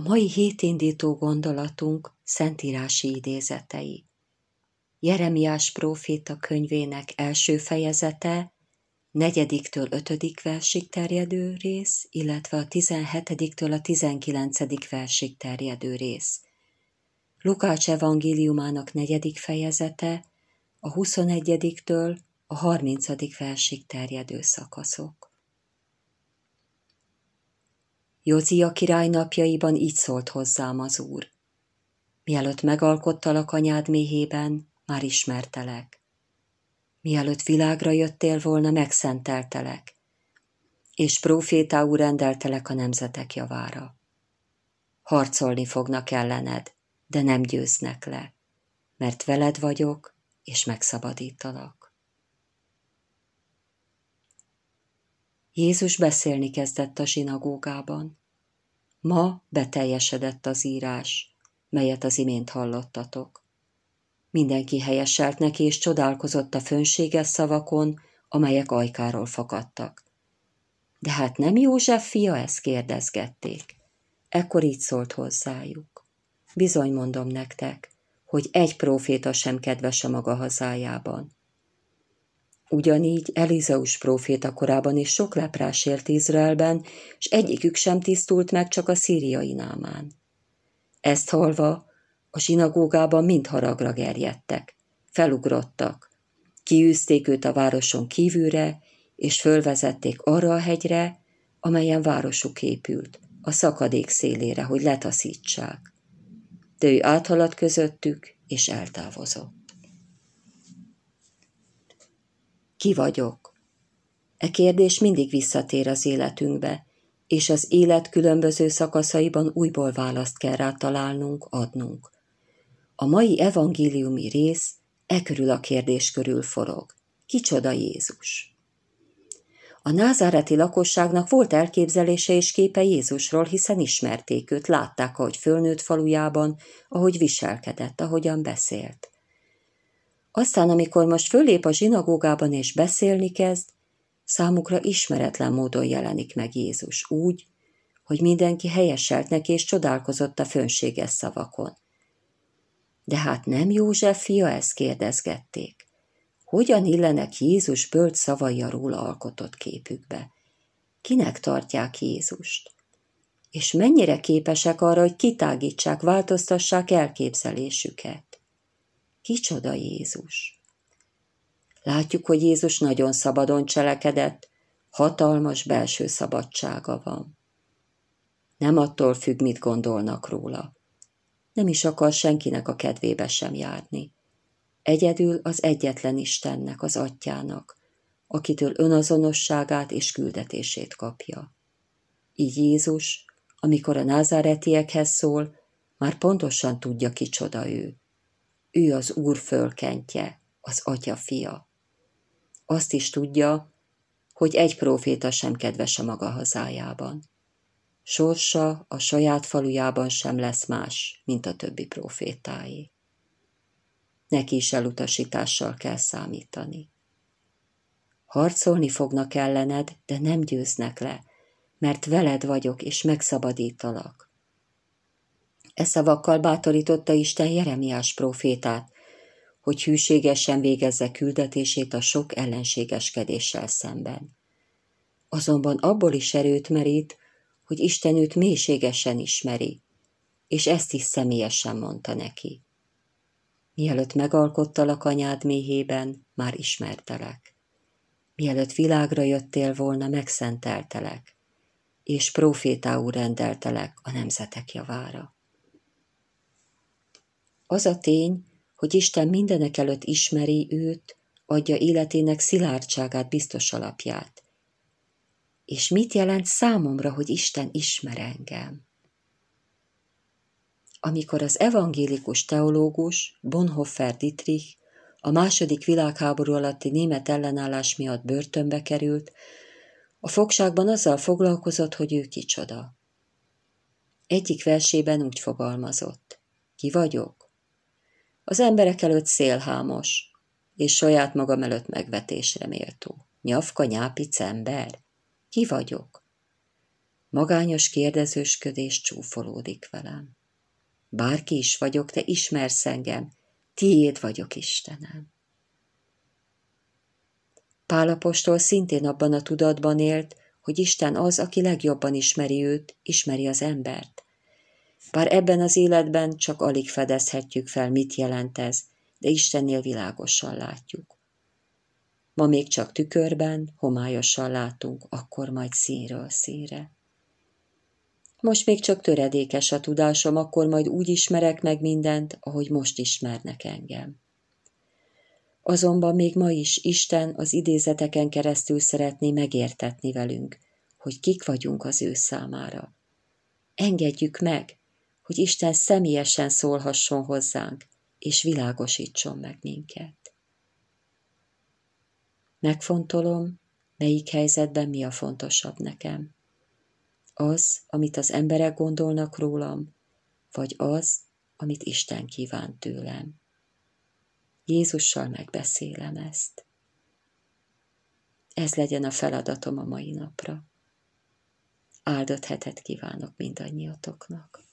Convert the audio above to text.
A mai hétindító gondolatunk szentírási idézetei. Jeremiás próféta könyvének első fejezete, negyediktől ötödik versig terjedő rész, illetve a tizenhetediktől a tizenkilencedik versig terjedő rész. Lukács evangéliumának negyedik fejezete, a huszonegyediktől a harmincadik versig terjedő szakaszok. Józia király napjaiban így szólt hozzám az úr. Mielőtt megalkottalak anyád méhében, már ismertelek. Mielőtt világra jöttél volna, megszenteltelek, és profétául rendeltelek a nemzetek javára. Harcolni fognak ellened, de nem győznek le, mert veled vagyok, és megszabadítalak. Jézus beszélni kezdett a zsinagógában. Ma beteljesedett az írás, melyet az imént hallottatok. Mindenki helyeselt neki, és csodálkozott a fönséges szavakon, amelyek ajkáról fakadtak. De hát nem József fia, ezt kérdezgették. Ekkor így szólt hozzájuk. Bizony mondom nektek, hogy egy próféta sem kedves a maga hazájában. Ugyanígy Elizeus próféta korában is sok leprás élt Izraelben, és egyikük sem tisztult meg csak a szíriai námán. Ezt halva a sinagógában mind haragra gerjedtek, felugrottak, kiűzték őt a városon kívülre, és fölvezették arra a hegyre, amelyen városuk épült, a szakadék szélére, hogy letaszítsák. De ő áthaladt közöttük, és eltávozott. Ki vagyok? E kérdés mindig visszatér az életünkbe, és az élet különböző szakaszaiban újból választ kell rá találnunk, adnunk. A mai evangéliumi rész e körül a kérdés körül forog. Kicsoda Jézus? A názáreti lakosságnak volt elképzelése és képe Jézusról, hiszen ismerték őt, látták, ahogy fölnőtt falujában, ahogy viselkedett, ahogyan beszélt. Aztán, amikor most fölép a zsinagógában és beszélni kezd, számukra ismeretlen módon jelenik meg Jézus úgy, hogy mindenki helyeselt neki és csodálkozott a fönséges szavakon. De hát nem József fia, ezt kérdezgették. Hogyan illenek Jézus bölcs szavai a róla alkotott képükbe? Kinek tartják Jézust? És mennyire képesek arra, hogy kitágítsák, változtassák elképzelésüket? Kicsoda Jézus? Látjuk, hogy Jézus nagyon szabadon cselekedett, hatalmas belső szabadsága van. Nem attól függ, mit gondolnak róla. Nem is akar senkinek a kedvébe sem járni. Egyedül az egyetlen Istennek, az atyának, akitől önazonosságát és küldetését kapja. Így Jézus, amikor a názáretiekhez szól, már pontosan tudja, kicsoda ő. Ő az Úr fölkentje, az Atya fia. Azt is tudja, hogy egy próféta sem kedves a maga hazájában. Sorsa a saját falujában sem lesz más, mint a többi profétáé. Neki is elutasítással kell számítani. Harcolni fognak ellened, de nem győznek le, mert veled vagyok, és megszabadítalak. E szavakkal bátorította Isten Jeremiás profétát, hogy hűségesen végezze küldetését a sok ellenségeskedéssel szemben. Azonban abból is erőt merít, hogy Isten őt mélységesen ismeri, és ezt is személyesen mondta neki. Mielőtt megalkottalak anyád méhében, már ismertelek. Mielőtt világra jöttél volna, megszenteltelek és profétául rendeltelek a nemzetek javára. Az a tény, hogy Isten mindenek előtt ismeri őt, adja életének szilárdságát, biztos alapját. És mit jelent számomra, hogy Isten ismer engem? Amikor az evangélikus teológus Bonhoeffer Dietrich a második világháború alatti német ellenállás miatt börtönbe került, a fogságban azzal foglalkozott, hogy ő kicsoda. Egyik versében úgy fogalmazott. Ki vagyok? Az emberek előtt szélhámos, és saját magam előtt megvetésre méltó. Nyafka, nyápic ember? Ki vagyok? Magányos kérdezősködés csúfolódik velem. Bárki is vagyok, te ismersz engem, tiéd vagyok, Istenem. Pálapostól szintén abban a tudatban élt, hogy Isten az, aki legjobban ismeri őt, ismeri az embert. Bár ebben az életben csak alig fedezhetjük fel, mit jelent ez, de Istennél világosan látjuk. Ma még csak tükörben, homályosan látunk, akkor majd színről színre. Most még csak töredékes a tudásom, akkor majd úgy ismerek meg mindent, ahogy most ismernek engem. Azonban még ma is Isten az idézeteken keresztül szeretné megértetni velünk, hogy kik vagyunk az ő számára. Engedjük meg, hogy Isten személyesen szólhasson hozzánk, és világosítson meg minket. Megfontolom, melyik helyzetben mi a fontosabb nekem. Az, amit az emberek gondolnak rólam, vagy az, amit Isten kíván tőlem. Jézussal megbeszélem ezt. Ez legyen a feladatom a mai napra. Áldott hetet kívánok mindannyiatoknak.